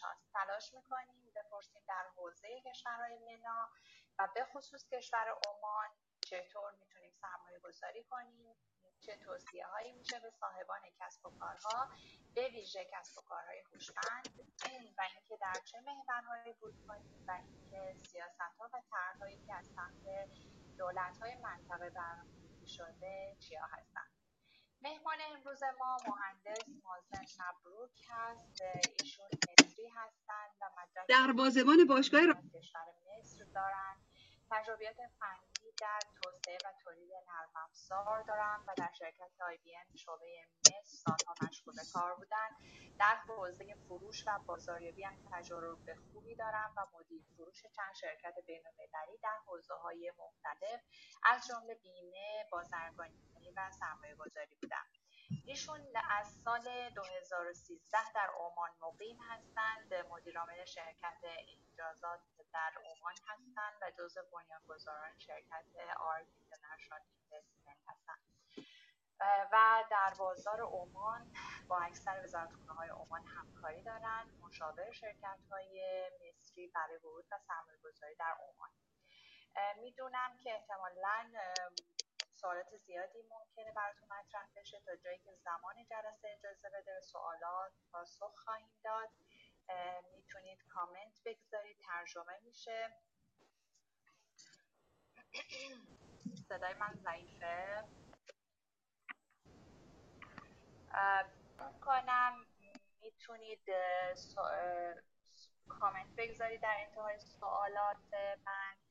هاست. تلاش می‌کنیم بپرسیم در حوزه کشورهای منا و به خصوص کشور عمان چطور می‌تونیم سرمایه گذاری کنیم چه توصیه هایی میشه به صاحبان کسب و کارها به ویژه کسب و کارهای هوشمند و اینکه در چه محورهایی بود کنیم و اینکه سیاست ها و طرحهایی که از سمت دولت های منطقه برنامه‌ریزی شده چیا هستند مهمان امروز ما مهندس مازن مبروک هست ایشون مصری هستند و مدرک در بازمان باشگاه کشور مصر دارند تجربیات فنی در توسعه و تولید نرم افزار دارم و در شرکت آی بی ام شعبه مصر سالها مشغول کار بودن. در حوزه فروش و بازاریابی هم تجربه خوبی دارم و مدیر فروش چند شرکت بین المللی در حوزه های مختلف از جمله بیمه بازرگانی و سرمایه گذاری بودم ایشون از سال 2013 در عمان مقیم هستند. مدیرعامل شرکت انجازات در عمان هستند و جزو بنیانگذاران شرکت آرک اینترنشنال اینوستمنت هستند. و در بازار عمان با اکثر وزارتخونه های عمان همکاری دارند. مشاور شرکت های مصری برای ورود و سرمایه گذاری در عمان. می‌دونم که احتمالا سوالات زیادی ممکنه براتون مطرح بشه تا جایی که زمان جلسه اجازه بده سوالات پاسخ خواهیم داد. می‌تونید کامنت بگذارید ترجمه میشه. صدای من ضعیفه. کنم می‌تونید کامنت بگذارید در انتهای سوالات من.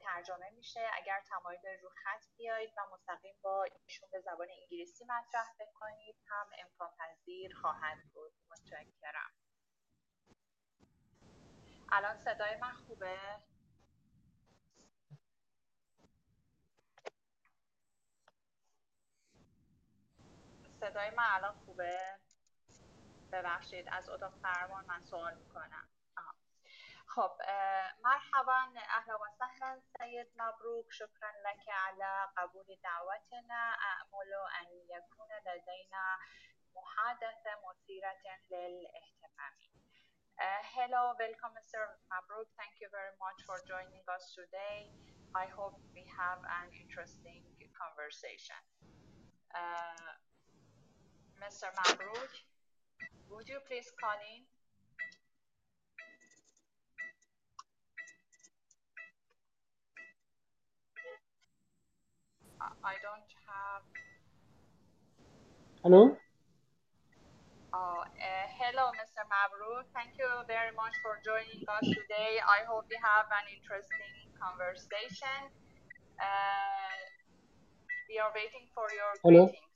ترجمه میشه. اگر تمایل دارید رو خط بیایید و مستقیم با ایشون به زبان انگلیسی مطرح بکنید. هم امکان پذیر خواهد بود. متشکرم. الان صدای من خوبه؟ صدای من الان خوبه؟ ببخشید از اتاق فرمان من سوال می‌کنم. خب مرحبا اهلا و سهلا سید مبروك شكرا لك على قبول دعوتنا أأمل أن يكون لدينا محادثة مثيرة للاهتمام Uh, hello, welcome, Mr. Mabruk. Thank you very much for joining us today. I hope we have an interesting conversation. Uh, Mr. Mabruk, would you please call in? I don't have. Hello? Oh, uh, hello, Mr. Mabruk. Thank you very much for joining us today. I hope we have an interesting conversation. Uh, we are waiting for your hello. greetings.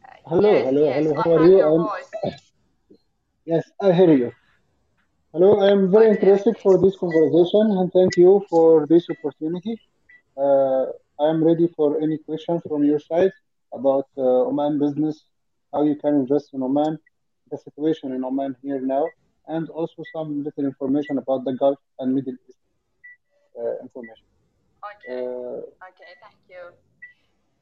Uh, hello, yes, hello, yes, hello. I are you? your I'm, voice. yes, I hear you. Hello, I am very Okay, interested for this conversation and thank you for this opportunity. Uh, I am ready for any questions from your side about uh, Oman business, how you can invest in Oman, the situation in Oman here now, and also some little information about the Gulf and Middle East uh, information. Okay, Uh, okay, thank you.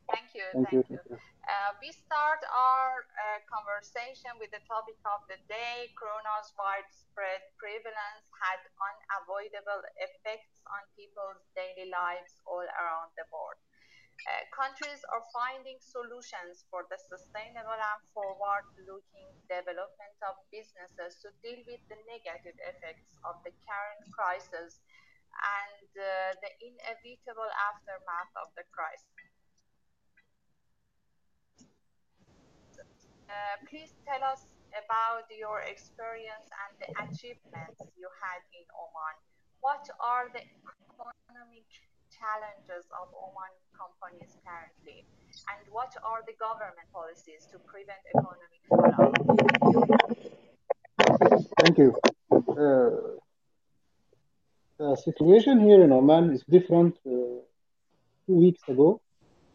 Thank you, thank thank you. you. Thank you. Uh, we start our uh, conversation with the topic of the day. Corona's widespread prevalence had unavoidable effects on people's daily lives all around the world. Uh, countries are finding solutions for the sustainable and forward looking development of businesses to deal with the negative effects of the current crisis and uh, the inevitable aftermath of the crisis. Uh, please tell us about your experience and the achievements you had in Oman. What are the economic challenges of Oman companies currently? And what are the government policies to prevent economic fallout? Thank you. Uh, the situation here in Oman is different uh, two weeks ago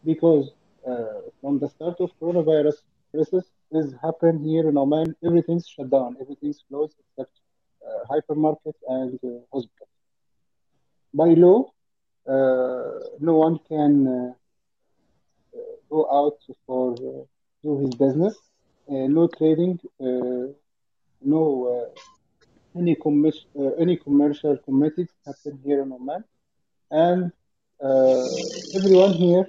because uh, from the start of coronavirus crisis is happened here in Oman. Everything's shut down. Everything's closed except uh, and uh. By law, uh, no one can uh, go out for uh, do his business. Uh, no trading, uh, no uh, any commercial uh, any commercial committees happen here in Oman, and uh, everyone here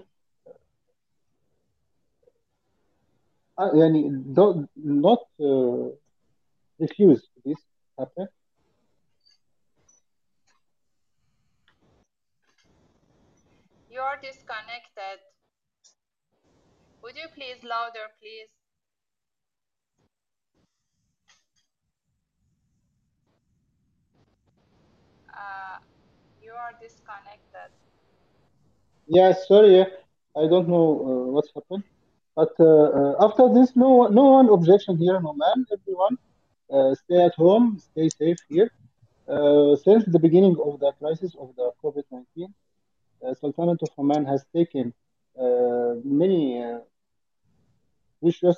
uh, يعني don't not uh, refuse this happen. You're disconnected. Would you please louder, please? Uh, you are disconnected. Yeah, sorry, uh, I don't know uh, what's happened, but uh, uh, after this, no no one objection here in Oman. Everyone uh, stay at home, stay safe here. Since the beginning of the crisis of the COVID-19, uh, Sultanate of Oman has taken many vicious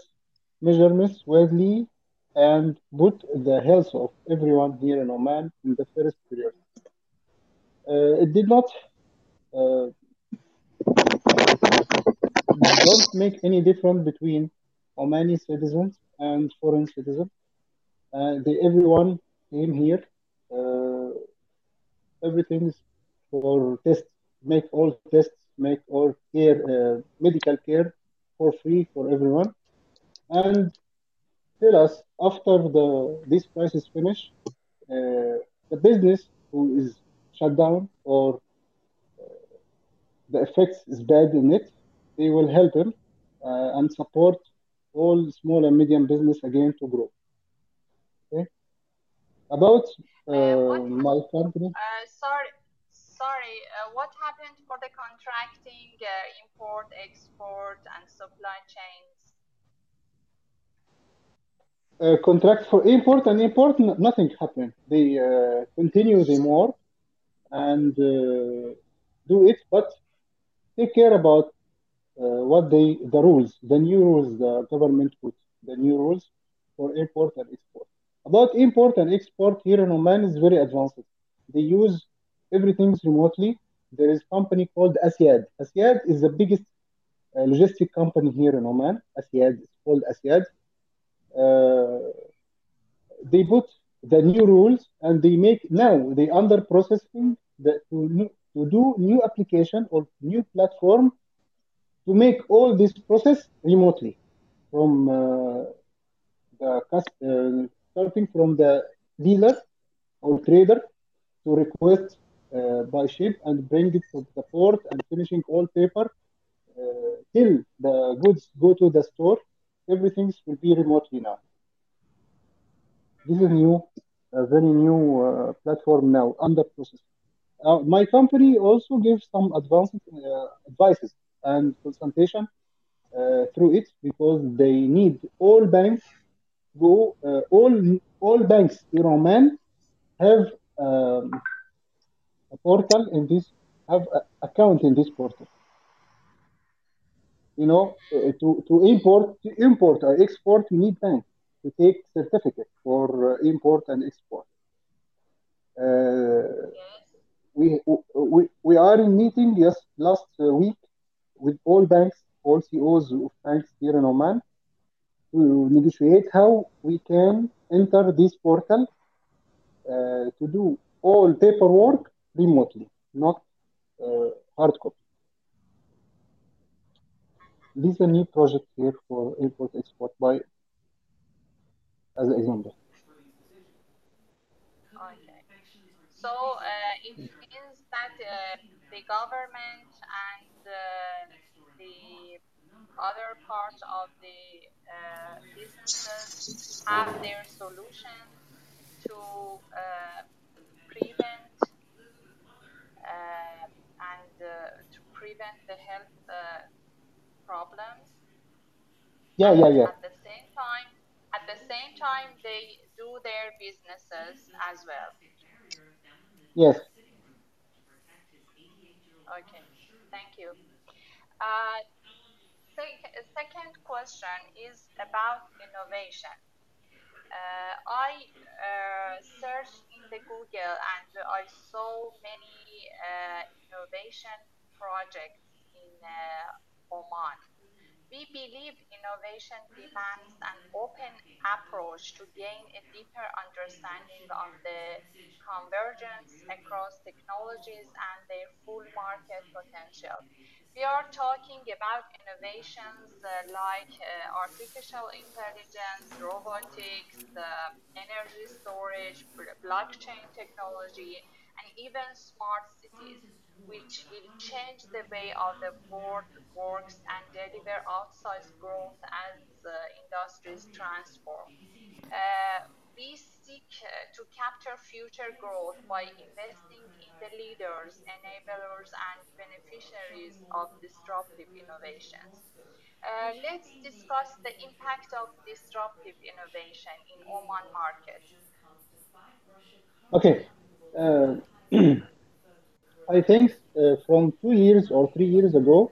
measurements widely and put the health of everyone here in Oman in the first priority. Uh, it did not uh, don't make any difference between Omani citizens and foreign citizens. Uh, they everyone came here. Uh, everything is for tests. Make all tests. Make all care, uh, medical care for free for everyone. And tell us after the this crisis finish, uh, the business who is shut down or the effects is bad in it, they will help him uh, and support all small and medium business again to grow. Okay. About Uh, uh, my company, Uh, sorry, sorry. Uh, what happened for the contracting, uh, import, export, and supply chains? uh, contract for import and import, nothing happened. They uh, continue the more and uh, do it, but take care about what they the rules, the new rules the government put, the new rules for import and export. About import and export here in Oman is very advanced. They use everything remotely. There is company called Asyad. Asyad is the biggest uh, logistic company here in Oman. Asyad is called Asyad. Uh, they put the new rules and they make now they under processing the, to, to do new application or new platform to make all this process remotely from uh, the cus- uh, starting from the dealer or trader to request uh, by ship and bring it to the port and finishing all paper uh, till the goods go to the store. Everything will be remotely now. This is new, a very new uh, platform now under process. Uh, my company also gives some advanced uh, advices and consultation uh, through it because they need all banks go uh, all all banks in Oman have um, a portal in this have a account in this portal. You know, uh, to to import to import or export, you need bank to take certificate for uh, import and export. Uh, we, we we are in meeting yes last week with all banks, all CEOs of banks here in Oman to negotiate how we can enter this portal uh, to do all paperwork remotely, not uh, hard copy. This is a new project here for import export by as an example. Okay. So uh, it means that uh, the government and the other part of the uh, businesses have their solution to uh, prevent uh, and uh, to prevent the health uh, problems. Yeah, yeah, yeah. At the same time, at the same time, they do their businesses as well. Yes. Okay, thank you. Uh, sec- second question is about innovation. Uh, I uh, searched in the Google and I saw many uh, innovation projects in uh, Oman. We believe innovation demands an open approach to gain a deeper understanding of the convergence across technologies and their full market potential. We are talking about innovations uh, like uh, artificial intelligence, robotics, uh, energy storage, blockchain technology, and even smart cities, which will change the way of the world works and deliver outsized growth as uh, industries transform. Uh, we seek to capture future growth by investing in the leaders, enablers, and beneficiaries of disruptive innovations. Uh, let's discuss the impact of disruptive innovation in Oman market. Okay. Uh, I think uh, from two years or three years ago,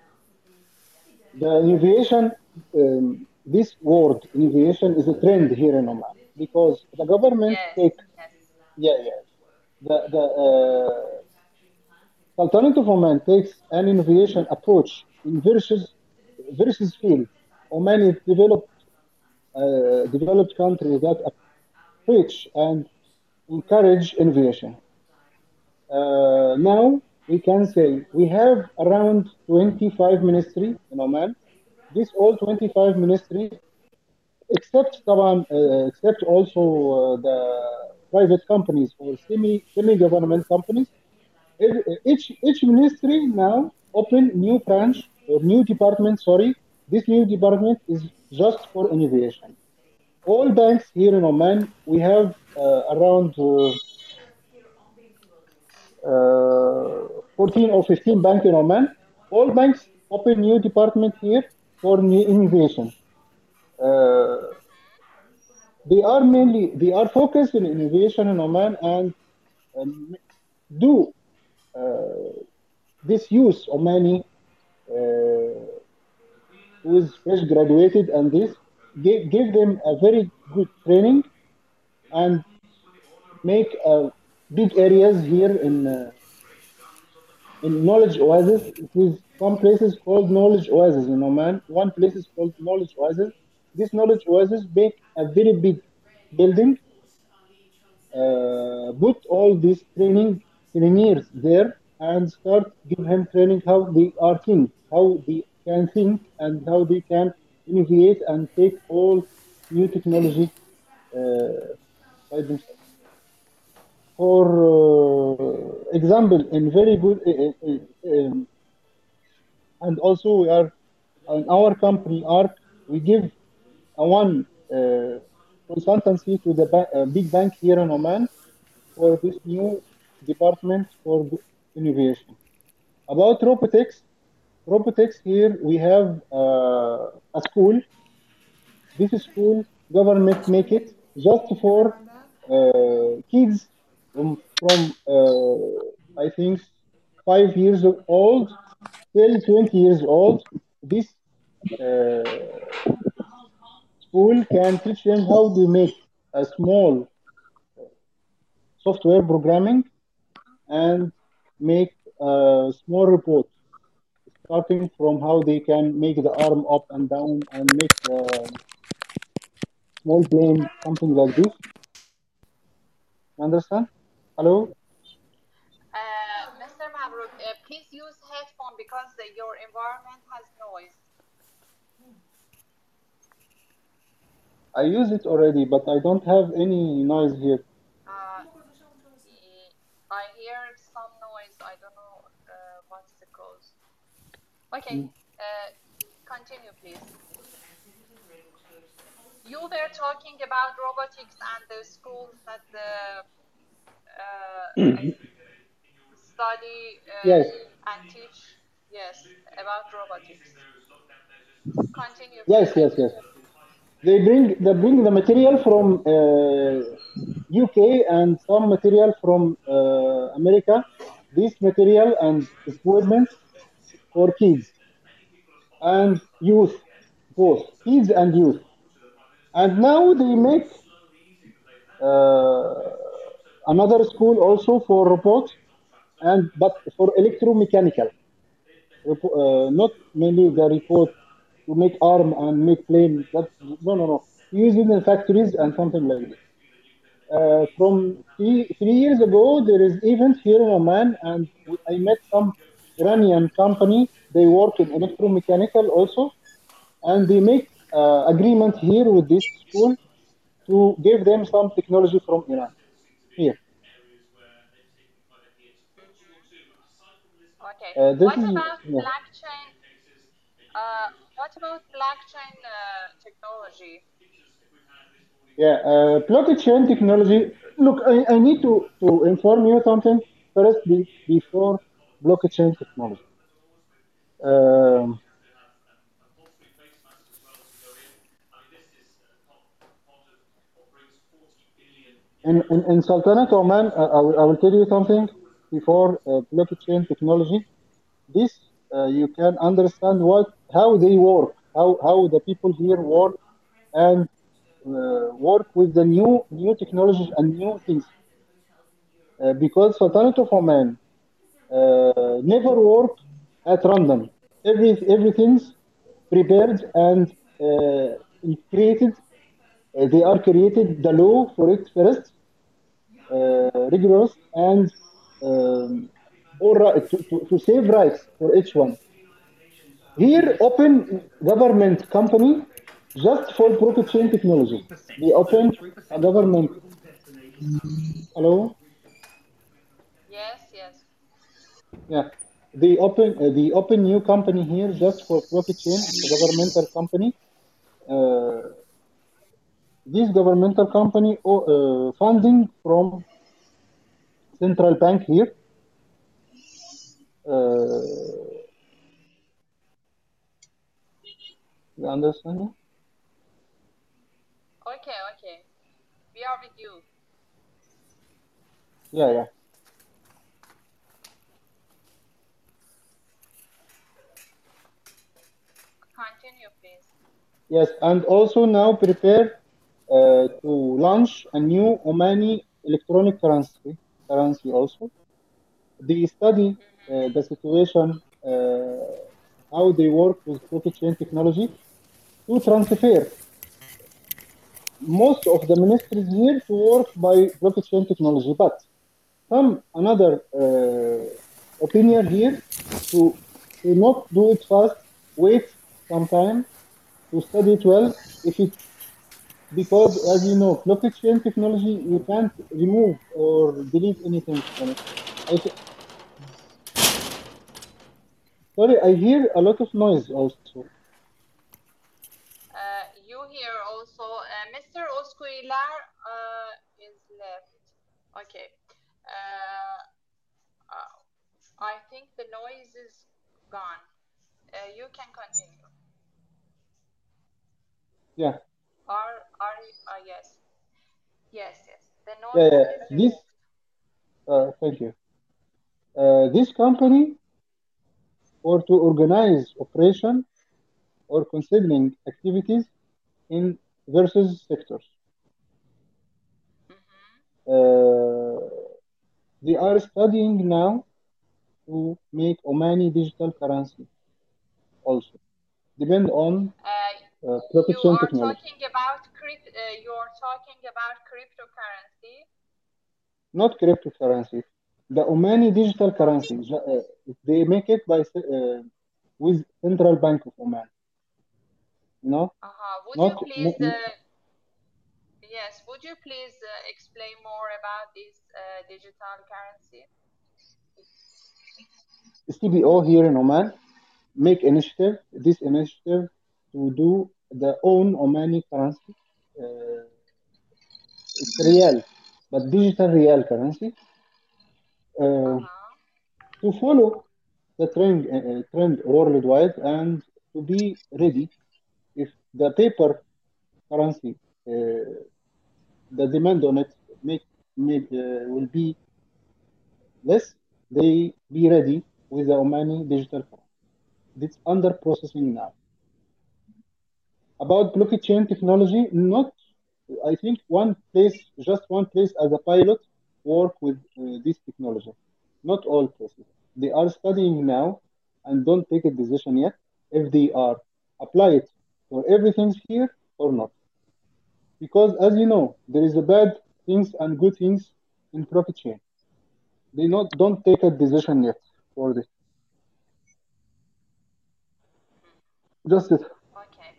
the innovation, um, this word innovation is a trend here in Oman because the government Yes, take, yes, yeah, yeah, the, the uh, of takes an innovation approach in versus, versus field. Oman is developed, uh, developed country that approach and encourage innovation. Uh, now we can say we have around 25 ministry in Oman. This all 25 ministry, except طبعا, uh, except also uh, the private companies or semi semi government companies. Each each ministry now open new branch or new department. Sorry, this new department is just for innovation. All banks here in Oman, we have uh, around uh, uh, 14 or 15 banks in Oman. All banks open new department here for new innovation. uh, they are mainly they are focused in innovation in Oman and um, do uh, this use Omani uh, who is fresh graduated and this give, give them a very good training and make uh, big areas here in uh, in knowledge oasis. It is some places called knowledge oasis in Oman. One place is called knowledge oasis. This knowledge oasis make a very big building. Uh, put all these training engineers there and start give him training how they are think, how they can think, and how they can innovate and take all new technology uh, by themselves. For uh, example, in very good, uh, uh, um, and also we are in our company ARC, we give one uh, consultancy to the ba- uh, big bank here in Oman for this new department for innovation. About robotics, robotics here we have uh, a school. This school government make it just for uh, kids from, from uh, I think five years old till 20 years old. This uh, school can teach them how to make a small software programming and make a small report starting from how they can make the arm up and down and make a small plane something like this understand hello Uh, Mr. Mabruk, uh, please use headphone because the, your environment has noise. I use it already but i don't have any noise here Uh, I hear some noise. I don't know uh, what's the cause. Okay, uh, continue, please. You were talking about robotics and the schools that the uh, study uh, Yes. and teach. Yes, about robotics. Continue. yes please. yes yes they bring they bring the material from uh, UK and some material from uh, America. This material and equipment for kids, and youth, both kids and youth. And now they make uh, another school also for robots and but for electromechanical. Uh, not mainly the report to make arm and make plane. That's no no no. Use it in factories and something like this. Uh, from three, three years ago, there is event here in Oman, and I met some Iranian company. They work in electromechanical also, and they make uh, agreement here with this school to give them some technology from Iran here. Okay. Uh, what is about yeah. blockchain? What about blockchain uh, technology? Yeah, uh, blockchain technology. Look, I, I need to, to inform you something first be, before blockchain technology. Um, in, in, in Sultanate Oman, uh, I, will, I will tell you something before uh, blockchain technology. This uh, you can understand what how they work, how how the people here work, and uh, work with the new new technologies and new things. Uh, because Sultanate of Oman uh, never work at random. Every everything's prepared and created. They are created the law for it first, rigorous and um, or to, to, to save rights for each one. Here, open government company just for blockchain technology. They open a government. Hello. Yes, yes. Yeah, they open uh, they open new company here just for blockchain, a governmental company. Uh, this governmental company uh, funding from central bank here. Uh, you understand? Okay, okay. We are with you. Yeah, yeah. Continue, please. Yes, and also now prepare uh, to launch a new Omani electronic currency. Currency also. The study uh, the situation, uh, how they work with blockchain technology to transfer most of the ministries here to work by blockchain technology, but some another uh, opinion here to, to not do it fast, wait some time to study it well. If it because as you know, blockchain technology you can't remove or delete anything from it. Sorry, I hear a lot of noise also. Uh, you hear also. Uh, Mr. Oskuilar uh, is left. Okay. Uh, uh, I think the noise is gone. Uh, you can continue. Yeah, Are are uh, yes, yes, yes. The noise yeah. is This, uh, thank you. Uh, this company, or to organize operation or considering activities in versus sectors. Mhm. Uh, they are studying now to make Omani digital currency also. Depend on Uh, uh, you are technology. talking about crypt. Uh, you are talking about cryptocurrency. not cryptocurrency. The Omani digital currency, uh, they make it by uh, with Central Bank of Oman. No, Uh-huh. Would not you please, uh, yes, would you please uh, explain more about this uh, digital currency? CBO here in Oman make initiative. This initiative to do the own Omani currency. Uh, it's real, but digital real currency uh, to follow the trend uh, uh, trend worldwide and to be ready if the paper currency uh, the demand on it make, make uh, will be less, they be ready with the Omani digital currency. that's under processing now. About blockchain technology, not I think one place, just one place as a pilot, work with uh, this technology. Not all places. They are studying now and don't take a decision yet if they are apply it for everything here or not. Because as you know, there is a bad things and good things in blockchain. They not don't take a decision yet for this. Just it. Okay.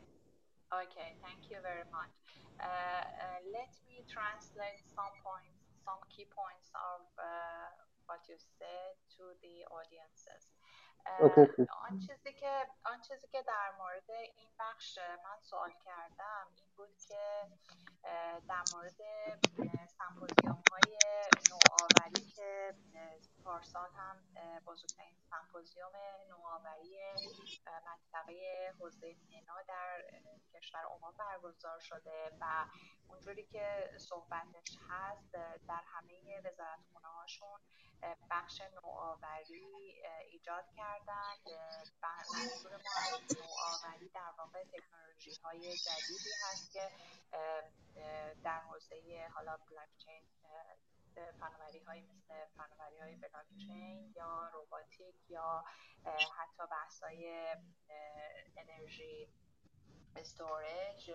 Okay. Thank you very much. Uh, uh, let me translate some points, some key points of uh, what you said to the audiences. آن چیزی که آن چیزی که در مورد این بخش من سوال کردم این بود که در مورد سمپوزیوم های نوآوری که پارسال هم بزرگترین سمپوزیوم نوآوری منطقه حوزه منا در کشور عمان برگزار شده و اونجوری که صحبتش هست در همه وزارتخونه هاشون بخش نوآوری ایجاد کردن منظور ما از نوآوری در واقع تکنولوژی های جدیدی هست که در حوزه حالا بلاکچین فناوری های مثل فناوری های بلاکچین یا روباتیک یا حتی بحث های انرژی استورج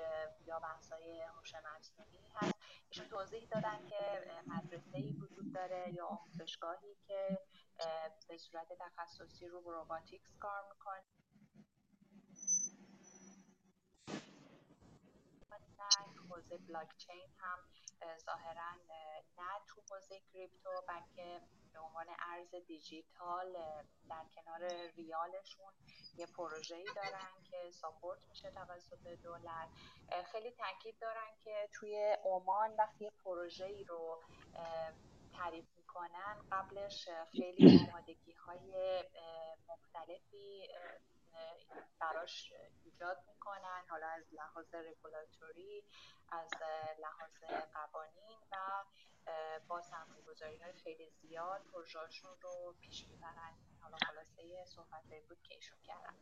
یا بحثای هوش مصنوعی هست. ایشون توضیح دادن که مدرسه ای وجود داره یا آموزشگاهی که به صورت تخصصی رو روباتیکس کار می‌کنه حوزه بلاکچین هم ظاهرا نه تو حوزه کریپتو بلکه به عنوان ارز دیجیتال در کنار ریالشون یه پروژه‌ای دارن که ساپورت میشه توسط دولت. خیلی تاکید دارن که توی عمان وقتی یه پروژه‌ای رو تعریف می‌کنن قبلش خیلی آمادگی های مختلفی براش ایجاد می‌کنن حالا از لحاظ رگولاتوری از لحاظ قوانین و با سرمایه گذاری های خیلی زیاد پروژهاشون رو پیش می‌برن. حالا خلاصه صحبت بود که ایشون کردن.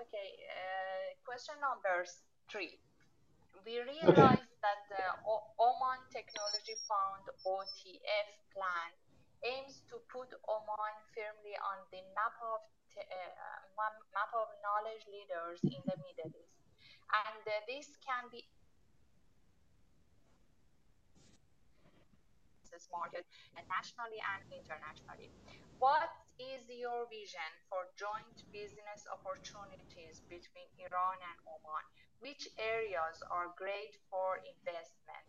okay uh, question number three. We realized that the Oman Technology Fund OTF plan aims to put Oman firmly on the map of uh, map of knowledge leaders in the Middle East and uh, this can be market nationally and internationally. What is your vision for joint business opportunities between Iran and Oman? Which areas are great for investment?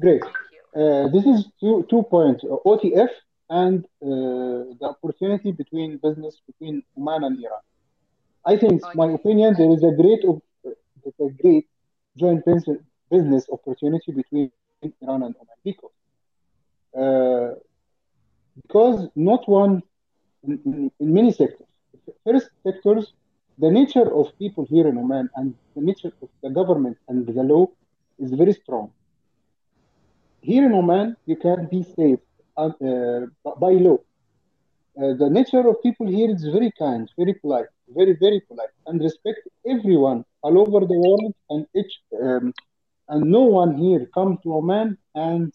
Great. Thank you. Uh, this is two, two points, uh, OTF and uh, the opportunity between business between Oman and Iran. I think, Okay. my opinion, there is a great, a great joint business opportunity between Iran and Oman because uh, because not one in, in many sectors. First sectors, the nature of people here in Oman and the nature of the government and the law is very strong. Here in Oman, you can be safe uh, uh, by law. Uh, the nature of people here is very kind, very polite, very very polite, and respect everyone all over the world, and each um, and no one here come to Oman and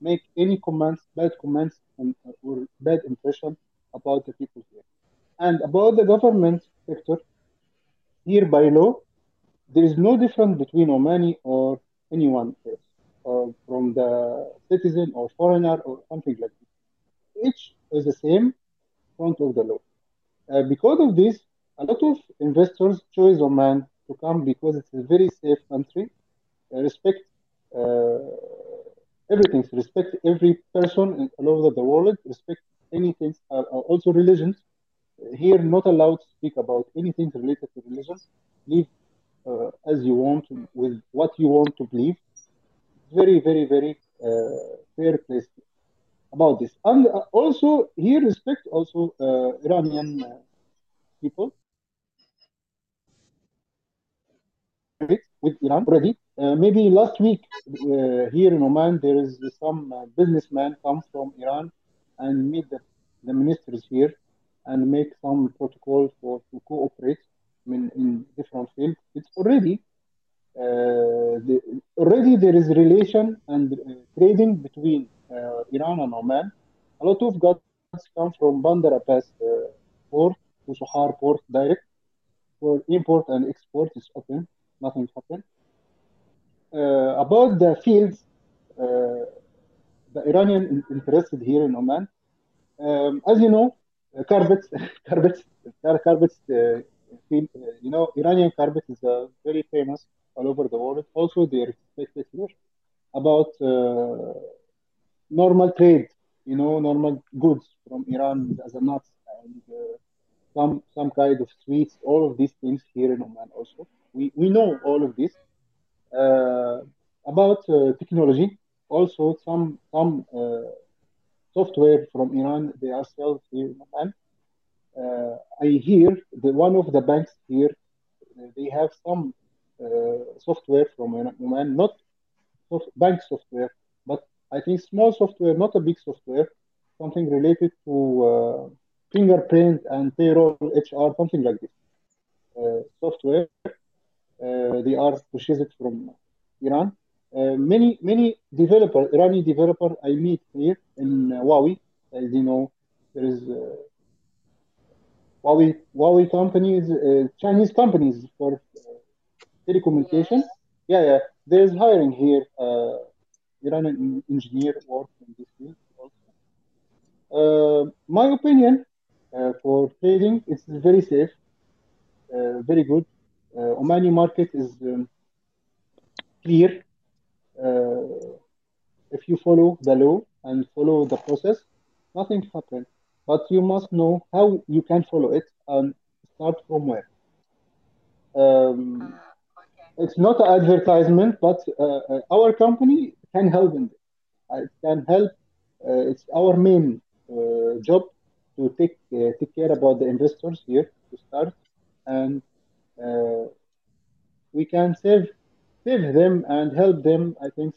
make any comments, bad comments, and, or bad impression about the people here. And about the government sector, here by law, there is no difference between Omani or anyone else, or from the citizen or foreigner or something like this. Each is the same front of the law. Uh, because of this, a lot of investors choose Oman to come because it's a very safe country. Uh, respect uh, everything, respect every person all over the world, respect anything, also religions. Here, not allowed to speak about anything related to religion. Live uh, as you want, with what you want to believe. Very, very, very uh, fair place about this. And uh, also here, respect also Iranian people. With Iran already. maybe last week here in Oman, there is some businessman come from Iran and meet the, the ministers here and make some protocol for to cooperate I mean, in different fields. It's already uh, the, already there is relation and uh, trading between uh, Iran and Oman. A lot of goods come from Bandar Abbas uh, port to Sohar port direct. For import and export is open, nothing happened. Uh, about the fields, uh, the Iranian in- interested here in Oman. Um, as you know, carpets, carpets, car- carpets. Uh, uh, you know, Iranian carpet is uh, very famous all over the world. Also, they are respected here. About normal trade, you know, normal goods from Iran as a nuts and some some kind of sweets. All of these things here in Oman. Also, we we know all of this. Uh, about uh, technology, also some some uh, software from Iran they are sold here in. Uh, I hear the one of the banks here they have some uh, software from Oman, not soft, bank software, but I think small software, not a big software, something related to uh, fingerprint and payroll HR, something like this. Uh, software uh, they are purchased from Iran. Uh, many many developer Iranian developer I meet here in uh, Huawei. As you know, there is uh, Huawei Huawei companies, uh, Chinese companies for uh, telecommunication. Yes. Yeah, yeah. There is hiring here. Uh, Iranian engineer work in this field also. Uh, my opinion uh, for trading is very safe, uh, very good. Uh, Omani market is um, clear. Uh, if you follow the law and follow the process, nothing happens. But you must know how you can follow it and start from where. Um, Uh, okay. it's not an advertisement, but uh, uh, our company can help in it. Uh, It can help. Uh, it's our main uh, job to take uh, take care about the investors here to start, and uh, we can save save them and help them. I think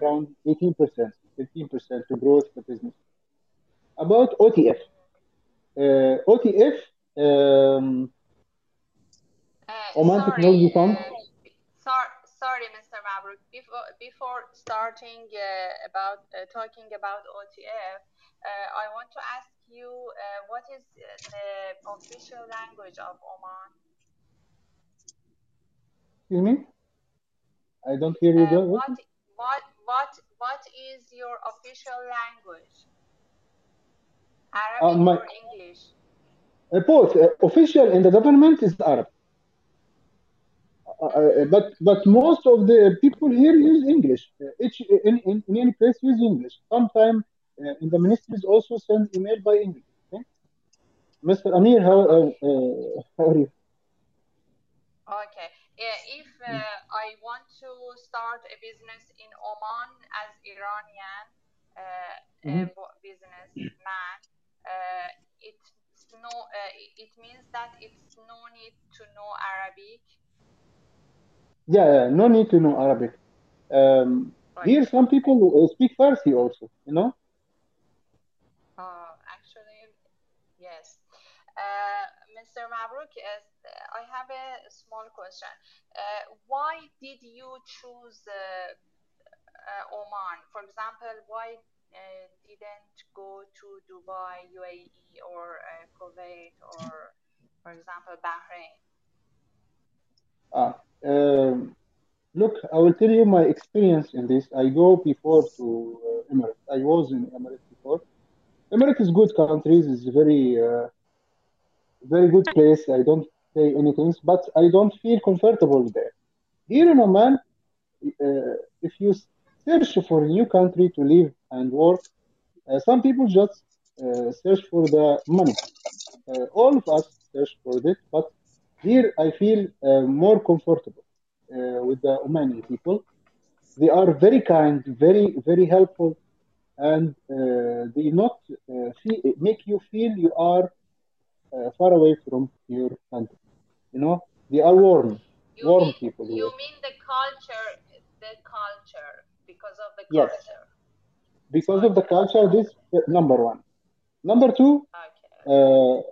around eighteen percent, fifteen percent to grow the business. About OTF, uh, OTF. Um, Uh, Oman sorry, Technology Fund. uh, sor- sorry, Mr. Mabruk. Before before starting uh, about uh, talking about OTF, uh, I want to ask you uh, what is the official language of Oman? Excuse me, I don't hear you Uh, what what what what is your official language? Arabic my- or English? Uh, both uh, official in the government is Arab, uh, uh, but but most of the people here use English. Uh, each in, in, in any place use English. Sometimes uh, in the ministries also send email by English. Okay? Mr. Amir, how uh, uh, how are you? Okay. Yeah, if uh, I want to start a business in Oman as Iranian uh, Mhm. uh, bu- businessman, uh, it's no. Uh, it means that it's no need to know Arabic. Yeah, no need to know Arabic. Um, here, some people uh, speak Farsi also. You know. Uh, actually, yes. Uh, Mr. Mabruk, I have a small question. Uh, why did you choose uh, uh, Oman? For example, why didn't go to Dubai, UAE, or Kuwait, or, for example, Bahrain? Ah, um, look, I will tell you my experience in this. I go before to uh, Emirates. I was in Emirates before. Emirates is good countries. It's very, uh, very good place. I don't say anything, but I don't feel comfortable there. Here in Oman, uh, if you search for a new country to live and work, uh, some people just uh, search for the money. Uh, all of us search for this, but here I feel uh, more comfortable uh, with the Omani people. They are very kind, very very helpful, and they not feel, make you feel you are far away from your country. You know, they are warm, You warm mean, people you mean the culture, the culture, because of the culture. Yes. Because of the culture, this uh, number one. Number two, Okay. uh,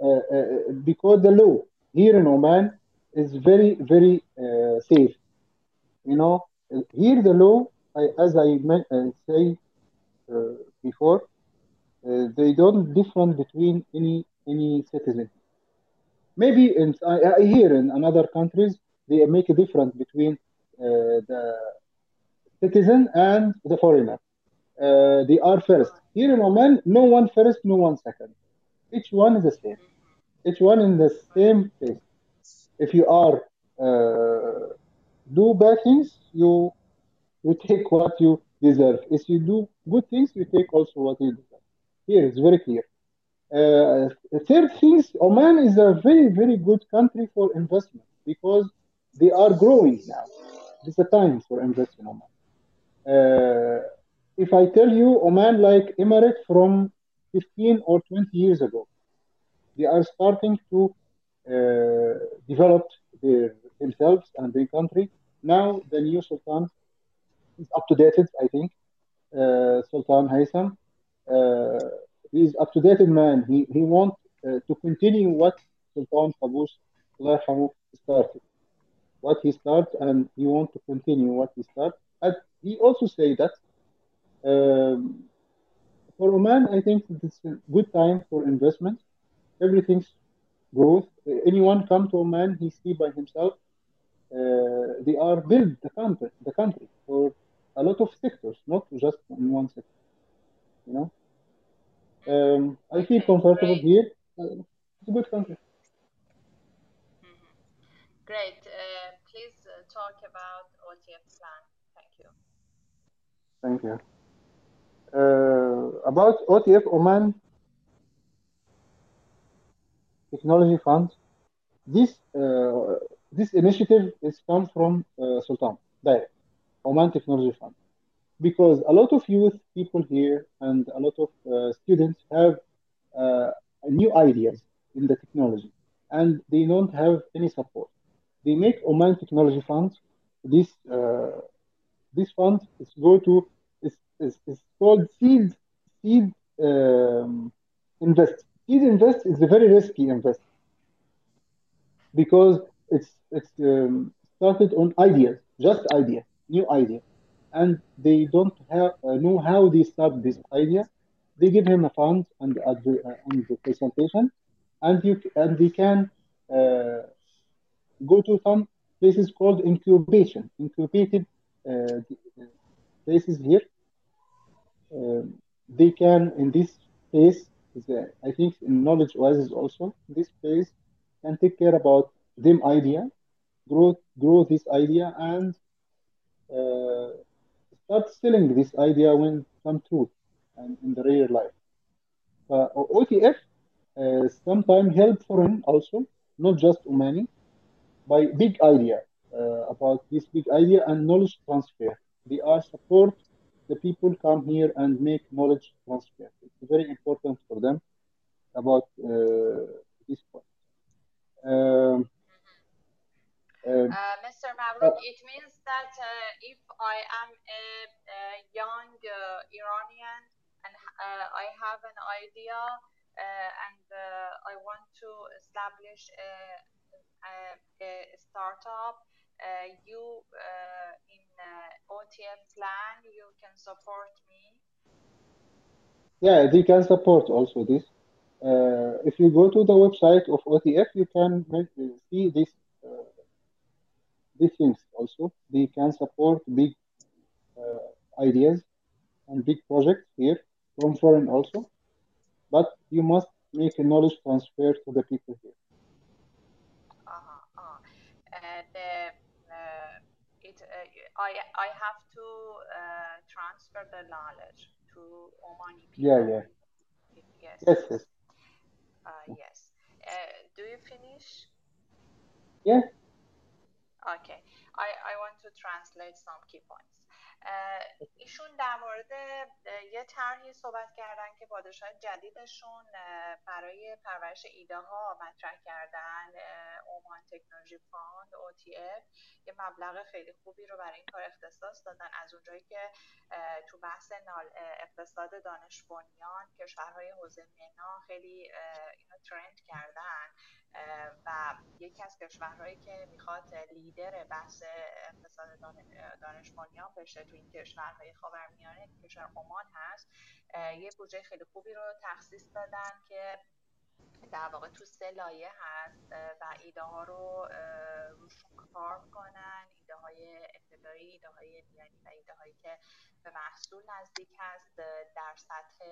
uh, uh, because the law here in Oman is very, very uh, safe. You know, here the law, I, as I men- uh, say uh, before, uh, they don't different between any any citizen. Maybe in I hear in another countries they make a difference between uh, the citizen and the foreigner. Uh, they are first. Here in Oman, no one first, no one second. Each one is the same. Each one in the same place. If you are uh, do bad things, you you take what you deserve. If you do good things, you take also what you deserve. Here it's very clear. Uh, third thing, Oman is a very, very good country for investment because they are growing now. It's a time for investment in Oman. Uh, if I tell you Oman like Emirates from 15 or 20 years ago, they are starting to uh, develop their, themselves and their country. Now the new Sultan is up to date, I think. Uh, Sultan Haitham. He is up to date man. He he wants uh, to continue what Sultan Qaboos started. What he started, and he wants to continue what he started. And he also say that um, for Oman, I think it's a good time for investment. Everything's growth. Anyone come to Oman, he see by himself. Uh, they are build the country, the country for a lot of sectors, not just in one sector. You know, um, I feel comfortable here. Uh, it's a good country. Mhm. Great. Uh, please uh, talk about OTF plan. Thank you. Thank you. Uh, about OTF Oman Technology Fund, this uh, this initiative is come from uh, Sultan direct, Oman Technology Fund, because a lot of youth people here and a lot of uh, students have uh, new ideas in the technology, and they don't have any support. They make Oman Technology Fund. This uh, this fund is go to is is, is called seed seed um, invest. Seed invest is a very risky invest because it's it's um, started on ideas, just ideas, new idea, and they don't have uh, know how they start this idea. They give him a fund and adv- uh, and the presentation, and you and they can uh, go to some places called incubation, incubated uh, places here. Um, they can in this place, uh, I think in knowledge oasis also, this place can take care about them idea grow grow this idea and uh, start selling this idea when come true and in the real life. Uh, OTF uh, sometimes help foreign also, not just Omani, by big idea uh, about this big idea and knowledge transfer. They are support the people come here and make knowledge transfer. It's very important for them about uh, this point. Um, Uh, Mr. uh, Mabruk, it means that uh, if I am a, a young uh, Iranian and uh, I have an idea uh, and uh, I want to establish a, a, a startup, uh, you uh, in uh, OTF plan, you can support me. Yeah, they can support also this. Uh, if you go to the website of OTF, you can uh, see this uh, these things also. They can support big uh, ideas and big projects here from foreign also, but you must make a knowledge transfer to the people here. Uh-huh, uh. Uh, the, uh, it, uh, I, I have to uh, transfer the knowledge to Omani Yeah, people. yeah, Yes, yes, yes, uh, yes. Uh, do you finish? yeah. Okay, I, I want to translate some key points. ایشون در مورد یه طرحی صحبت کردن که پادشاه جدیدشون برای پرورش ایده ها مطرح کردن اومان تکنولوژی فاند OTF یه مبلغ خیلی خوبی رو برای این کار اختصاص دادن. از اونجایی که تو بحث اقتصاد دانش بنیان کشورهای حوزه منا خیلی اینو ترند کردن. و یکی از کشورهایی که می‌خواد لیدر بحث اقتصاد دانش بشه تو این کشورهای خاورمیانه کشور عمان هست یه بودجه خیلی خوبی رو تخصیص دادن که در واقع تو سه لایه هست و ایده ها رو روشون کار کنن ایده های ابتدایی ایده های میانی و ایده هایی که به محصول نزدیک هست در سطح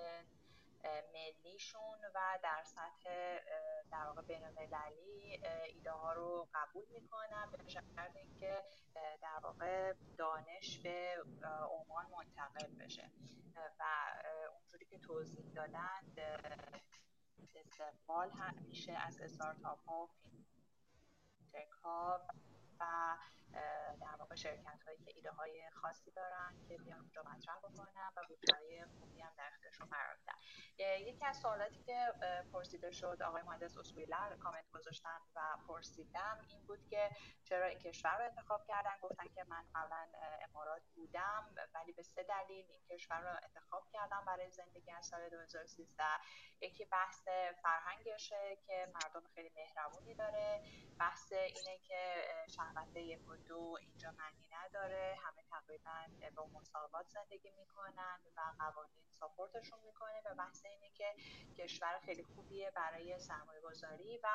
ملیشون و در سطح در واقع بین المللی ایده ها رو قبول می‌کنن به شرط اینکه در واقع دانش به عمان منتقل بشه. و اونجوری که توضیح دادن استقبال میشه از استارتاپ ها و فینتک ها و در واقع شرکت هایی که ایده های خاصی دارن که بیان اونجا مطرح بکنن و بودجه خوبی هم در اختیارشون قرار بدن یکی از سوالاتی که پرسیده شد آقای مهندس اسویلر کامنت گذاشتن و پرسیدم این بود که چرا این کشور رو انتخاب کردن؟ گفتن که من قبلا امارات بودم ولی به سه دلیل این کشور رو انتخاب کردم برای زندگی از سال 2013 یکی بحث فرهنگشه که مردم خیلی مهربونی داره. بحث اینه که شهوت دو اینجا معنی نداره. همه تقریبا با مساوات زندگی می‌کنن و قوانین ساپورتشون می‌کنه و بحث اینه که کشور خیلی خوبیه برای سرمایه گذاری و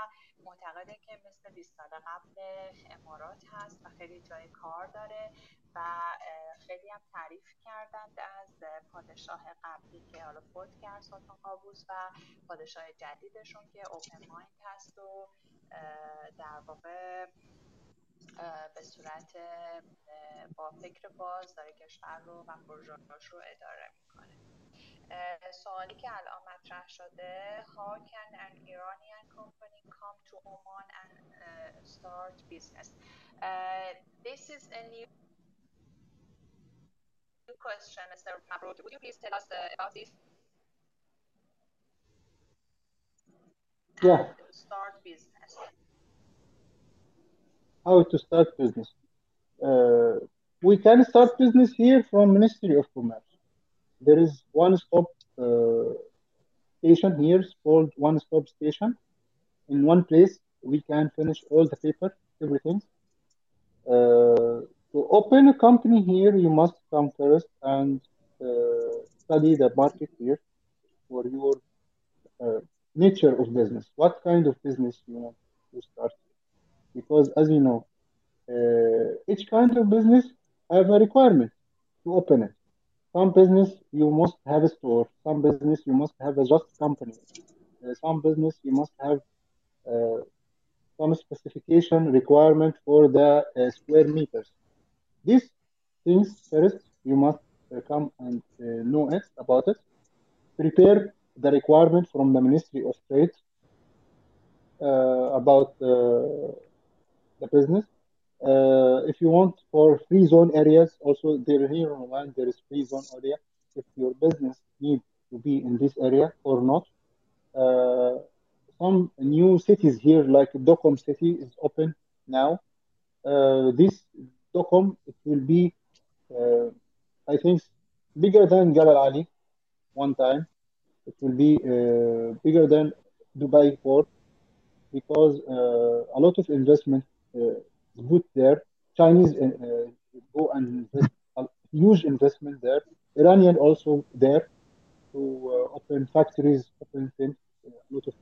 معتقده که مثل 20 سال قبل امارات هست و خیلی جای کار داره و خیلی هم تعریف کردند از پادشاه قبلی که حالا فوت کرد سلطان قابوس و پادشاه جدیدشون که اوپن مایند هست و در واقع به صورت با فکر باز داره کشور رو و پروژه‌هاش رو اداره می‌کنه سوالی که الان مطرح شده how can an Iranian company come to Oman and uh, start business uh, this is a new question Mr. Mabruk would you please tell us uh, about this yeah start business how to start business. Uh, we can start business here from Ministry of Commerce. There is one stop uh, station here called one stop station. In one place we can finish all the paper everything. Uh, to open a company here you must come first and uh, study the market here for your uh, nature of business. What kind of business you want to start because as you know each kind of business have a requirement to open it. Some business you must have a store some business you must have a just company uh, some business you must have uh, some specification requirement for the uh, square meters. These things first you must come and know it about it. Prepare the requirement from the ministry of trade about the business uh, if you want for free zone areas, also there here land there is free zone area. If your business need to be in this area or not, uh, some new cities here like Duqm city is open now. Uh, this Duqm it will be, I think, bigger than Jabal Ali one time. It will be bigger than Dubai port because a lot of investment Uh, put there. Chinese uh, uh, go and invest a huge investment there. Iranian also there to uh, open factories, open things, a lot of.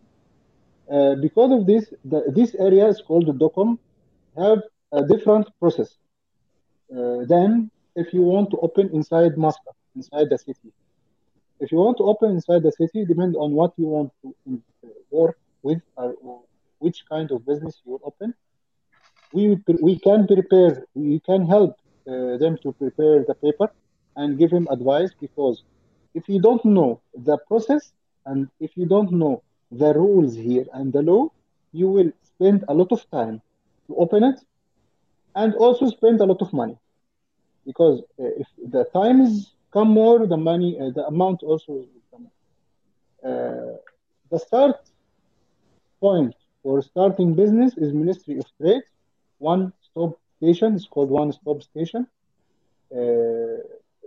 Uh, because of this, the, this area is called the Duqm, have a different process. then, if you want to open inside Muscat, inside the city, if you want to open inside the city, depend on what you want to work with or, or which kind of business you open we we can prepare we can help uh, them to prepare the paper and give him advice because if you don't know the process and if you don't know the rules here and the law you will spend a lot of time to open it and also spend a lot of money because uh, if the times come more, the money, uh, the amount also will come. Uh, the start point for starting business is Ministry of Trade. One stop station is called one stop station. Uh,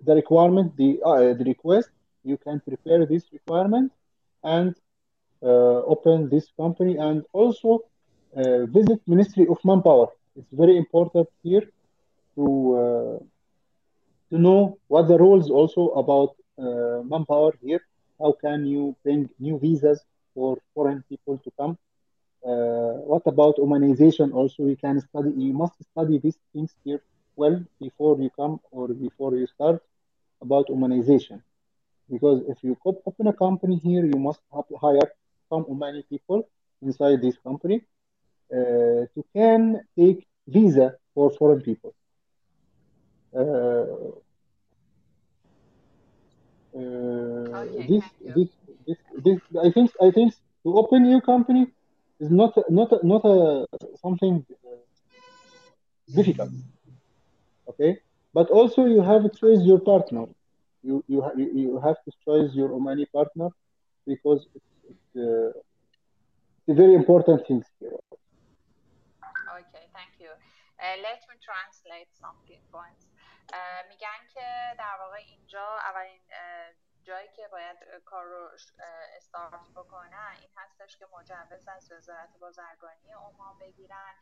the requirement, the uh, the request, you can prepare this requirement and uh, open this company and also uh, visit Ministry of Manpower. It's very important here to uh, to know what the rules also about manpower here. How can you bring new visas for foreign people to come? Uh, what about Omanization? Also, you can study. You must study these things here well before you come or before you start about Omanization. Because if you open a company here, you must have to hire some Omani people inside this company uh, to can take visa for foreign people. Uh, uh, Okay, this, this, this, this, I think, I think to open new company is not, not, not a something uh, difficult. Okay, but also you have to choose your partner. You, you, ha- you, you have to choose your Omani partner because it's, it's, uh, it's a very important thing here. Okay, thank you. Uh, let me translate some key points. Uh, میگن که در واقع اینجا اولین uh, جایی که باید کار رو استارت بکنن این هستش که مجوز از وزارت بازرگانی عمان بگیرن.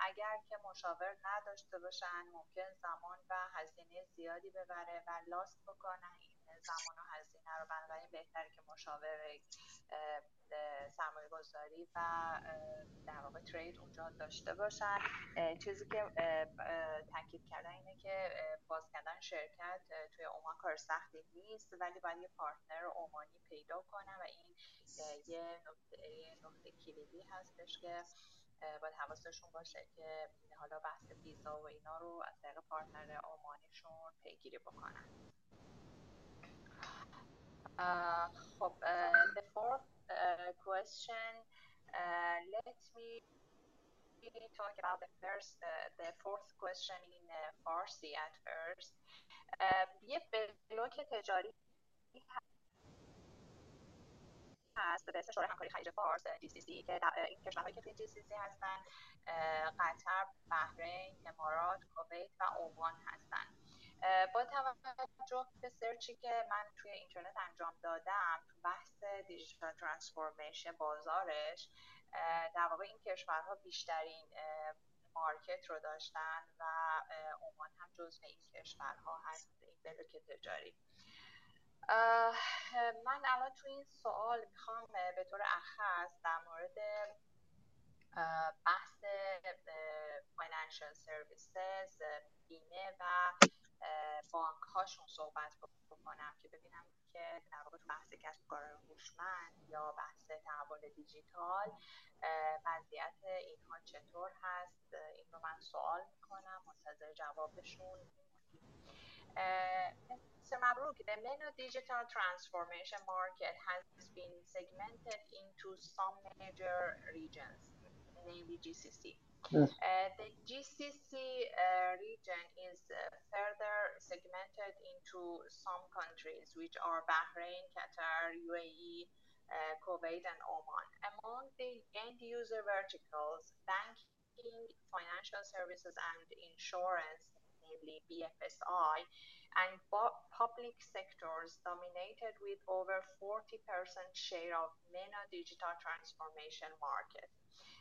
اگر که مشاور نداشته باشن ممکن زمان و هزینه زیادی ببره و لاست بکنن. این زمان و هزینه رو بنابراین بهتره که مشاور سرمایه گذاری و در واقع ترید اونجا داشته باشن. چیزی که تاکید کردن اینه که باز کردن شرکت توی عمان کار سختی نیست ولی باید یه پارتنر عمانی پیدا کنن و این یه نکته کلیدی هستش که باید حواسشون باشه که حالا بحث ویزا و اینا رو از طریق پارتنر عمانیشون پیگیری بکنن Uh, خب uh, the fourth uh, question uh, let me talk about the first uh, the fourth question in uh, Farsi at first uh, یه بلوک تجاری هست به اسم شورای همکاری خلیج فارس GCC که در- این کشورهایی که توی GCC هستن قطر، بحرین، امارات، کویت و عمان هستن. با توجه به سرچی که من توی اینترنت انجام دادم بحث دیجیتال ترانسفورمیشن بازارش در واقع این کشورها بیشترین مارکت رو داشتن و عمان هم جزو این کشورها هست این بلوک تجاری من الان تو این سوال می‌خوام به طور اخص در مورد بحث فاینانشال سرویسز بیمه و بانک هاشون صحبت بکنم که ببینم که در واقع بحث کسب کار هوشمند یا بحث تحول دیجیتال وضعیت اینها چطور هست؟ این رو من سوال می‌کنم منتظر جوابشون. Mr. Mabruk, the MENA digital transformation market has been segmented into some major regions, namely GCC. Yes. Uh, the GCC uh, region is uh, further segmented into some countries, which are Bahrain, Qatar, UAE, uh, Kuwait, and Oman. Among the end user verticals, banking, financial services, and insurance, namely BFSI, and public sectors dominated with over 40% share of MENA digital transformation market.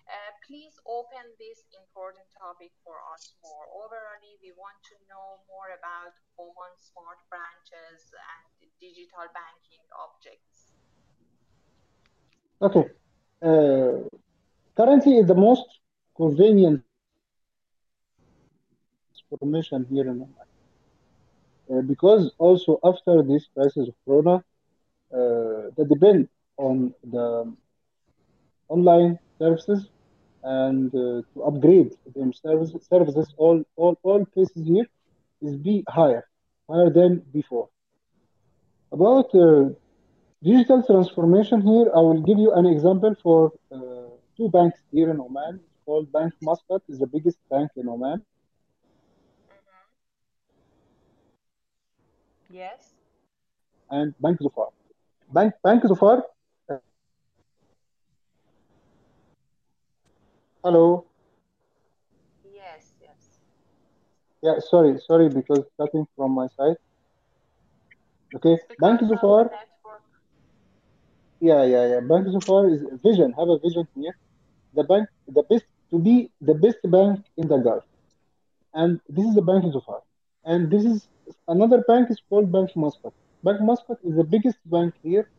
Uh, please open this important topic for us more. Overall, we want to know more about Oman smart branches and digital banking objects. Okay. Uh, currently, the most convenient transformation here in Oman. Uh, because also after this crisis of Corona, uh, they depend on the online services and uh, to upgrade them services, services all, all, all places here is be higher, higher than before. About uh, digital transformation here, I will give you an example for uh, two banks here in Oman. Called Bank Muscat, is the biggest bank in Oman. Yes. and Bank Dhofar. Bank Bank Dhofar. hello. Yes. Yes. Yeah, sorry, sorry, because cutting from my side. Okay, Bank Dhofar. Yeah, yeah, yeah. Bank Dhofar is a vision. Have a vision here. The bank, the best to be the best bank in the Gulf, and this is the Bank Dhofar. And this is another bank is called Bank Muscat. Bank Muscat is the biggest bank here.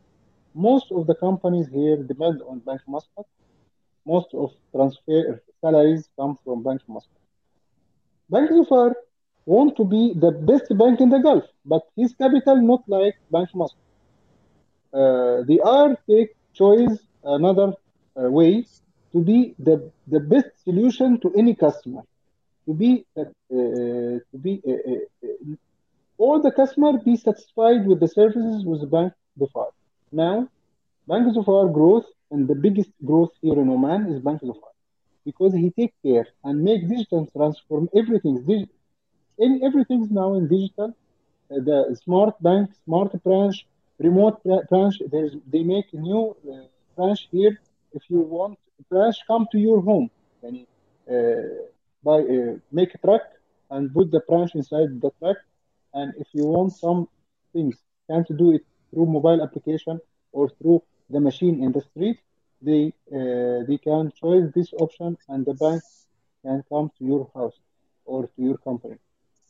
Most of the companies here depend on Bank Muscat. Most of transfer salaries come from Bank Muscat. Bank Dhofar want to be the best bank in the Gulf, but his capital not like Bank Muscat. Uh, they are take choice another uh, way to be the, the best solution to any customer. To be uh, to be all the customer be satisfied with the services with the Bank Dhofar. Now, Bank Dhofar growth and the biggest growth here in Oman is Bank Dhofar because he take care and make digital transform everything. Dig- any everything's now in digital. Uh, the smart bank, smart branch, remote bra- branch. There's they make new uh, branch here. If you want branch, come to your home. And, uh, uh, make a truck and put the branch inside the truck. And if you want some things, can't do it through mobile application or through the machine in the street. They uh, they can choose this option, and the bank can come to your house or to your company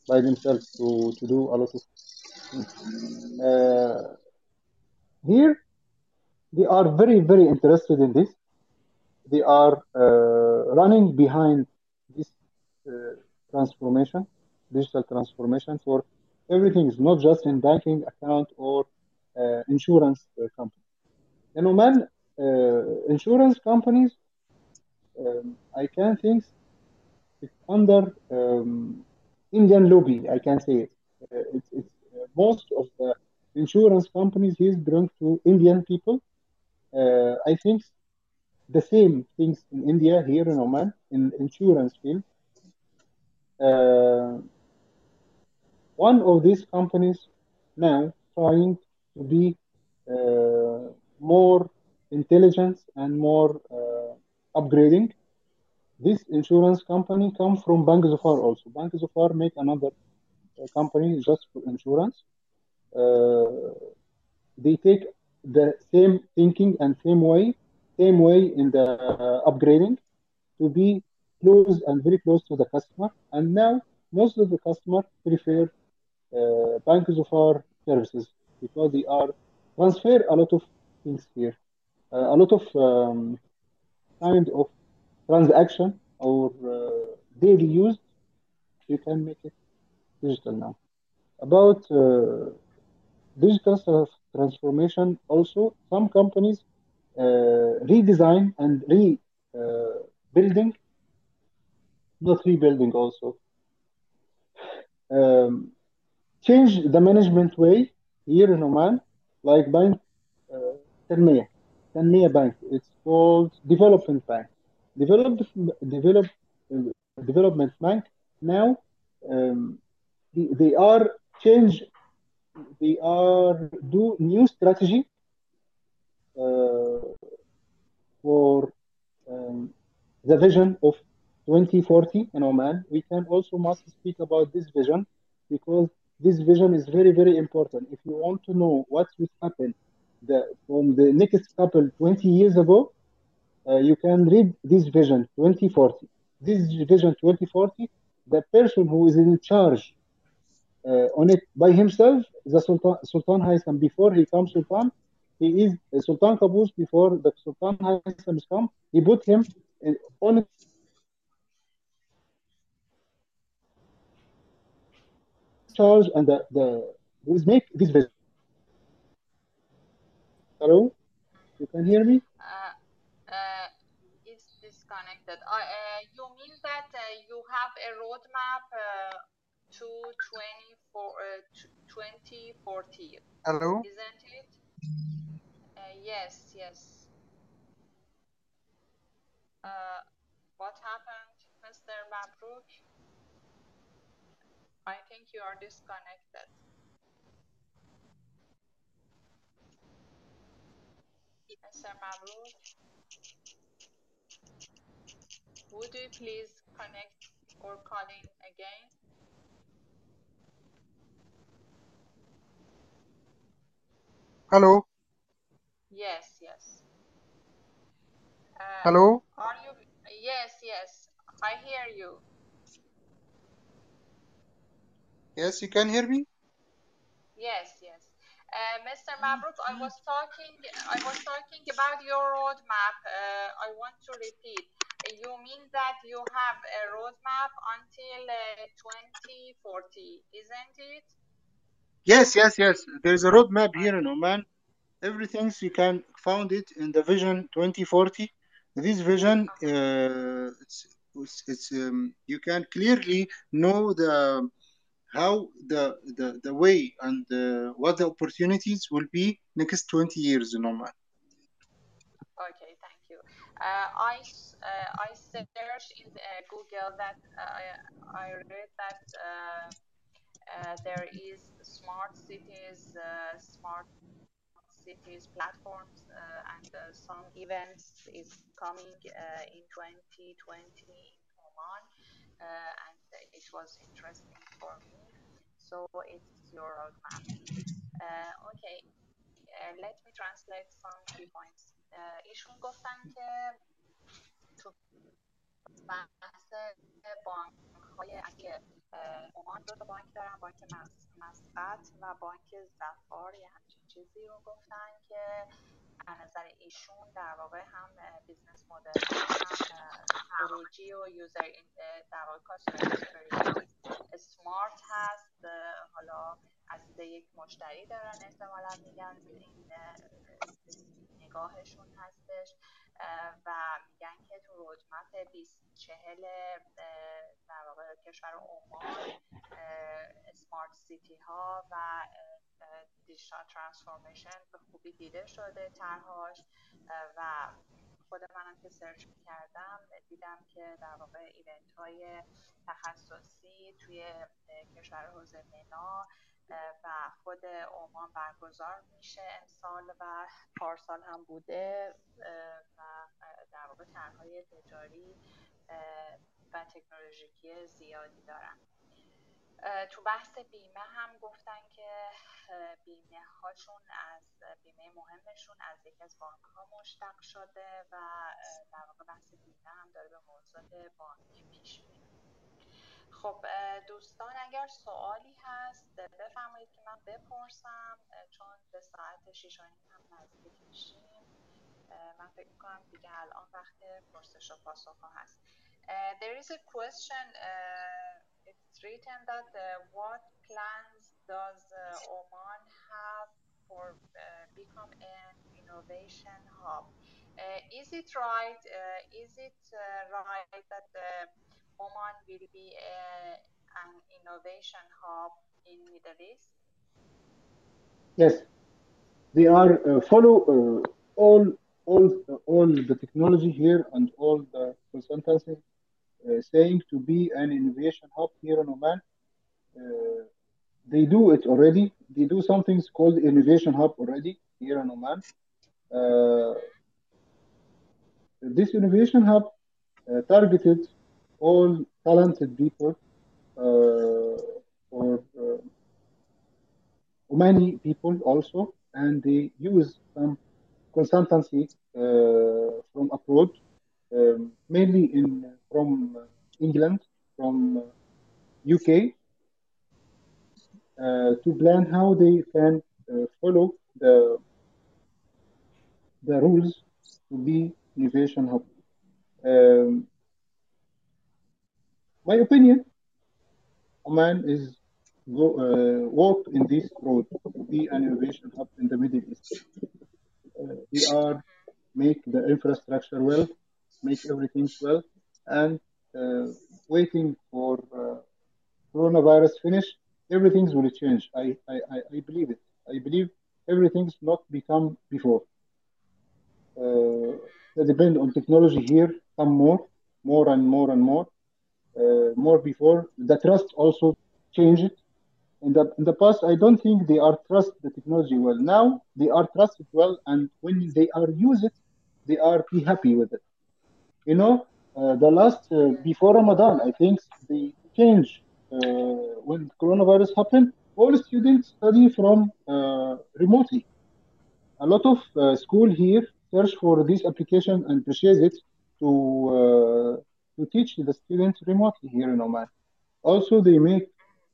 by themselves to, to do a lot of things. Uh, here, they are very, very interested in this. They are uh, running behind this uh, transformation, digital transformation for everything. is not just in banking account or uh, insurance uh, company. In Oman, uh, insurance companies, um, I can think it's under um, Indian lobby. I can say it. Uh, it's most of the insurance companies here belong to Indian people. Uh, I think the same things in India here in Oman in insurance field. Uh, one of these companies now trying to be uh, more intelligent and more uh, upgrading. This insurance company come from Bank Dhofar also. Bank Dhofar make another uh, company just for insurance. Uh, they take the same thinking and same way, same way in the uh, upgrading to be close and very close to the customer. And now most of the customer prefer uh, Bank Dhofar services because they are transfer a lot of things here, uh, a lot of um, kind of transaction or uh, daily use. You can make it digital now. About uh, digital transformation, also some companies uh, redesign and re uh, not rebuilding also, um, change the management way here in Oman, like Bank uh, Tanmiyah, Tanmiyah Bank. It's called Development Bank. Develop, develop, uh, development bank. Now um, they, they are change. They are do new strategy uh, for um, the vision of 2040 in Oman. We can also must speak about this vision because this vision is very, very important. If you want to know what will happen the, from the next couple 20 years ago, uh, you can read this vision 2040. This vision 2040, the person who is in charge uh, on it by himself, the Sultan, Sultan Haitham. Before he comes Sultan, he is uh, Sultan Qaboos. Before the Sultan Haitham come, he put him in, on charge and the, the who is make this vision. Hello, you can hear me? Uh, uh, it's disconnected. I, uh, you mean that uh, you have a roadmap uh, to 24, uh, to 2040, Hello. isn't it? Uh, yes, yes. Uh, what happened, Mr. Mabruk? I think you are disconnected. Would you please connect or call in again? Hello. Yes, yes. Uh, Hello. Are you? Yes, yes. I hear you. Yes, you can hear me? Yes, yes. Uh, Mr. Mabruk, I was talking. I was talking about your roadmap. Uh, I want to repeat. You mean that you have a roadmap until uh, 2040, isn't it? Yes, yes, yes. There's a roadmap here in Oman. Everything you can found it in the Vision 2040. This vision, uh, it's, it's, it's um, you can clearly know the how the the, the way and uh, what the opportunities will be next 20 years in Oman. Okay, thank you. Uh, I uh, I searched in uh, Google that uh, I I read that uh, there is smart cities, smart cities platforms, and some events is coming in 2020 in Oman, and it was interesting for me. So it's your roadmap. Uh, okay, uh, let me translate some key points. Uh, ایشون گفتن که تو بحث بانک های که عمان دو بانک دارن بانک مسقط و بانک زفار یه همچین چیزی رو گفتن که نظر ایشون در واقع هم بیزنس مدلشون هم خروجی و یوزر در واقع سمارت هست. حالا از دید یک مشتری دارن احتمالا میگن این نگاهشون هستش. و میگن که تو رودمپ 2040 در واقع کشور عمان سمارت سیتی ها و دیجیتال ترانسفورمیشن به خوبی دیده شده طرحهاش. و خود منم که سرچ کردم دیدم که در واقع ایونت های تخصصی توی کشور حوزه منا و خود عمان برگزار میشه امسال و پارسال هم بوده و در واقع طرحهای تجاری و تکنولوژیکی زیادی دارن. تو بحث بیمه هم گفتن که بیمه هاشون از بیمه مهمشون از یکی از بانک ها مشتق شده و در واقع بحث بیمه هم داره به موضوع بانک پیش میره خب دوستان اگر سوالی هست بفرمایید که من بپرسم چون به ساعت 6 هم نزدیک میشیم من فکر می‌کنم دیگه الان وقت پرسش و پاسخ ها هست there is a question uh, it's written that uh, what plans does uh, Oman have for uh, become an innovation hub is it right is it right that Oman will be a, an innovation hub in Middle East? Yes, they are uh, follow uh, all all all the technology here and all the consultancy uh, saying to be an innovation hub here in Oman. Uh, they do it already. They do something called innovation hub already here in Oman. Uh, this innovation hub uh, targeted all talented people uh, or uh, Omani people also, and they use some consultancy uh, from abroad, um, mainly in from England, from UK, uh, to plan how they can uh, follow the the rules to be innovation hub. Um, my opinion, Oman is uh, walk in this road to be an innovation hub in the Middle East. Uh, we are make the infrastructure well, make everything well, and uh, waiting for uh, coronavirus finish, everything will change. I, I, I believe it. I believe everything's not become before. Uh, that depend on technology here, come more, more and more and more, more before. The trust also changed. in the in the past, I don't think they are trust the technology well. Now they are trusted well, and when they are use it, they are be happy with it. You know, uh, the last uh, before Ramadan, I think they change uh, when coronavirus happened. All students study from uh, remotely. A lot of uh, school here search for this application and purchase it to uh, to teach the students remotely here in Oman. Also, they make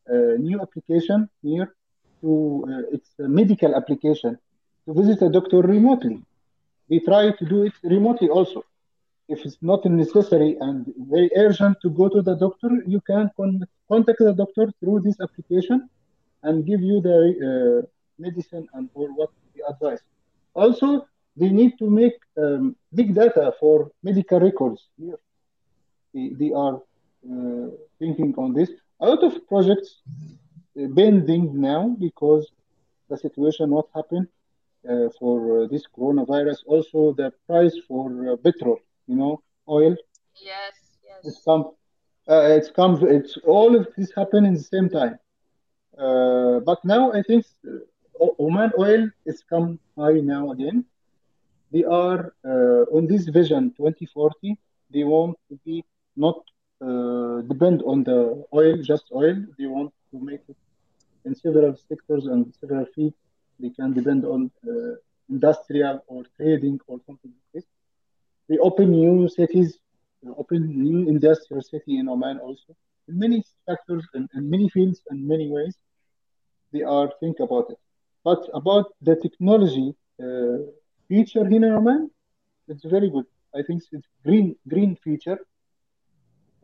a new application here to uh, it's a medical application to visit a doctor remotely. They try to do it remotely also. If it's not necessary and very urgent to go to the doctor, you can con- contact the doctor through this application and give you the uh, medicine and or what the advice. Also, they need to make um, big data for medical records here. They, are uh, thinking on this. A lot of projects uh, bending now because the situation what happened uh, for uh, this coronavirus. Also, the price for uh, petrol, you know, oil. Yes, yes It's come. Uh, it's come. It's all of this happen in the same time. Uh, but now I think uh, Oman oil is come high now again. They are uh, on this vision 2040. They want to be not uh, depend on the oil, just oil. They want to make it in several sectors and several fields. They can depend on uh, industrial or trading or something like this. They open new cities, open new industrial city in Oman also. In many sectors and in many fields and many ways, they are think about it. But about the technology uh, feature here in Oman, it's very good. I think it's green green feature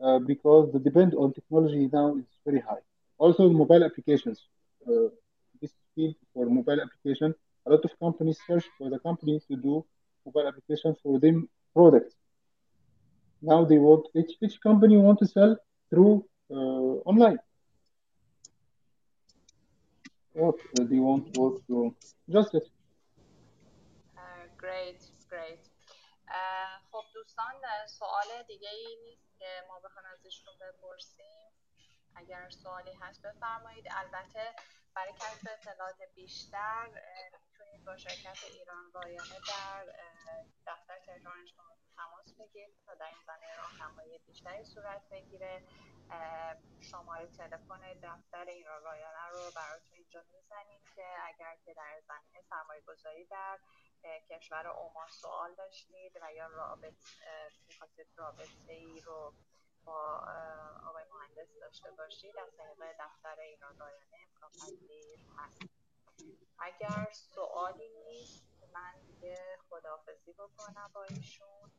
uh, because the depend on technology now is very high. Also, mobile applications. Uh, this field for mobile application, a lot of companies search for the company to do mobile application for them products. Now they want each, each company want to sell through uh, online. What uh, they want to work through just it. great great اه، خب دوستان اه، سوال دیگه ای نیست که ما بخوایم ازشون بپرسیم. اگر سوالی هست بفرمایید. البته برای کسب اطلاعات بیشتر می‌تونید با شرکت ایران رایانه در دفتر تهرانشون تماس بگیرید تا در این زمینه راهنمایی بیشتری صورت بگیره. شماره تلفن دفتر ایران رایانه رو براتون اینجا می‌زنیم که اگر که در زمینه سرمایه گذاری در کشور عمان سوال داشتید و یا رابط می‌خواستید رابطه ای رو با آقای مهندس داشته باشید؟ از طریق دفتر ایران رایانه امکان پذیر اگر سوالی نیست من دیگه خداحافظی بکنم با ایشون.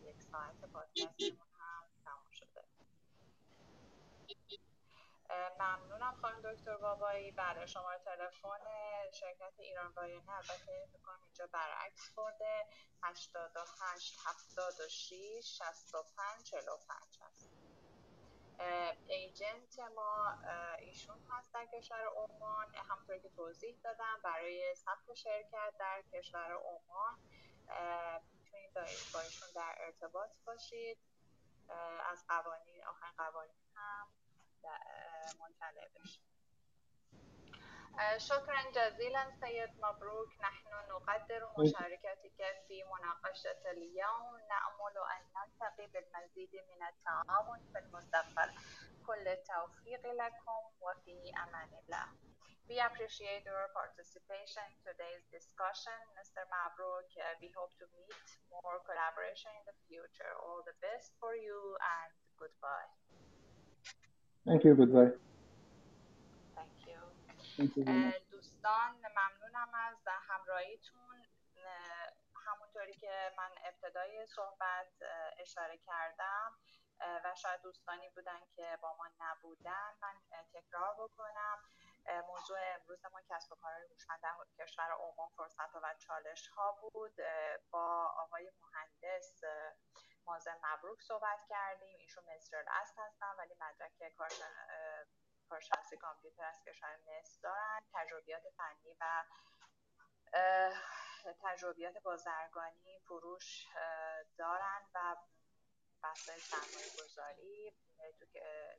یک ساعت پادکستمون هم تموم شده اه، ممنونم خانم دکتر بابایی بله شماره تلفن شرکت ایران رایانه البته فکر کنم اینجا برعکس برده 88 76 65 45 هست. ایجنت ما ایشون هست در کشور عمان. همونطوری که توضیح دادم برای ثبت شرکت در کشور عمان. می‌تونید با ایشون در ارتباط باشید. از قوانین آخرین قوانین هم. آه، آه، شكرا جزيلا سيد مبروك نحن نقدر. مشاركتك في مناقشة اليوم نأمل أن نلتقي بالمزيد من التعاون في المستقبل كل التوفيق لكم وفي أمان الله We appreciate your participation in today's discussion, Mr. Mabruk. Uh, we hope to meet more collaboration in the future. All the best for you and goodbye. Thank you. Goodbye. Thank you. Thank much. دوستان ممنونم از همراهیتون اه، همونطوری که من ابتدای صحبت اشاره کردم و شاید دوستانی بودن که با ما نبودن من تکرار بکنم موضوع امروز ما کسب و کارهای هوشمند در کشور عمان فرصت و چالش ها بود با آقای مهندس مازن مبروک صحبت کردیم. ایشون مصر الاصل هستن ولی مدرک کارشناسی کامپیوتر از کشور مصر دارن. تجربیات فنی و تجربیات بازرگانی فروش دارن و بحث سرمایه گذاری.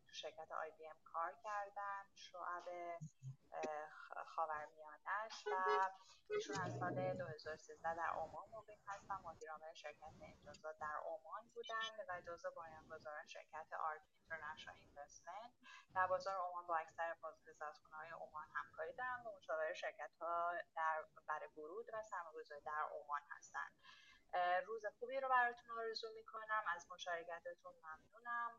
تو شرکت آی بی ام کار کردن شعب خاورمیانهش و ایشون از سال 2013 در عمان مقیم هستن. مدیرعامل شرکت امتیازات در عمان بودن و جزو بنیانگذاران شرکت آرک اینترنشنال اینوستمنت. در بازار عمان با اکثر بازنشستگان های عمان همکاری دارن و مشاور شرکت ها در برای ورود و سرمایه‌گذاری در عمان هستند روز خوبی رو براتون آرزو می‌کنم. از مشارکتتون ممنونم.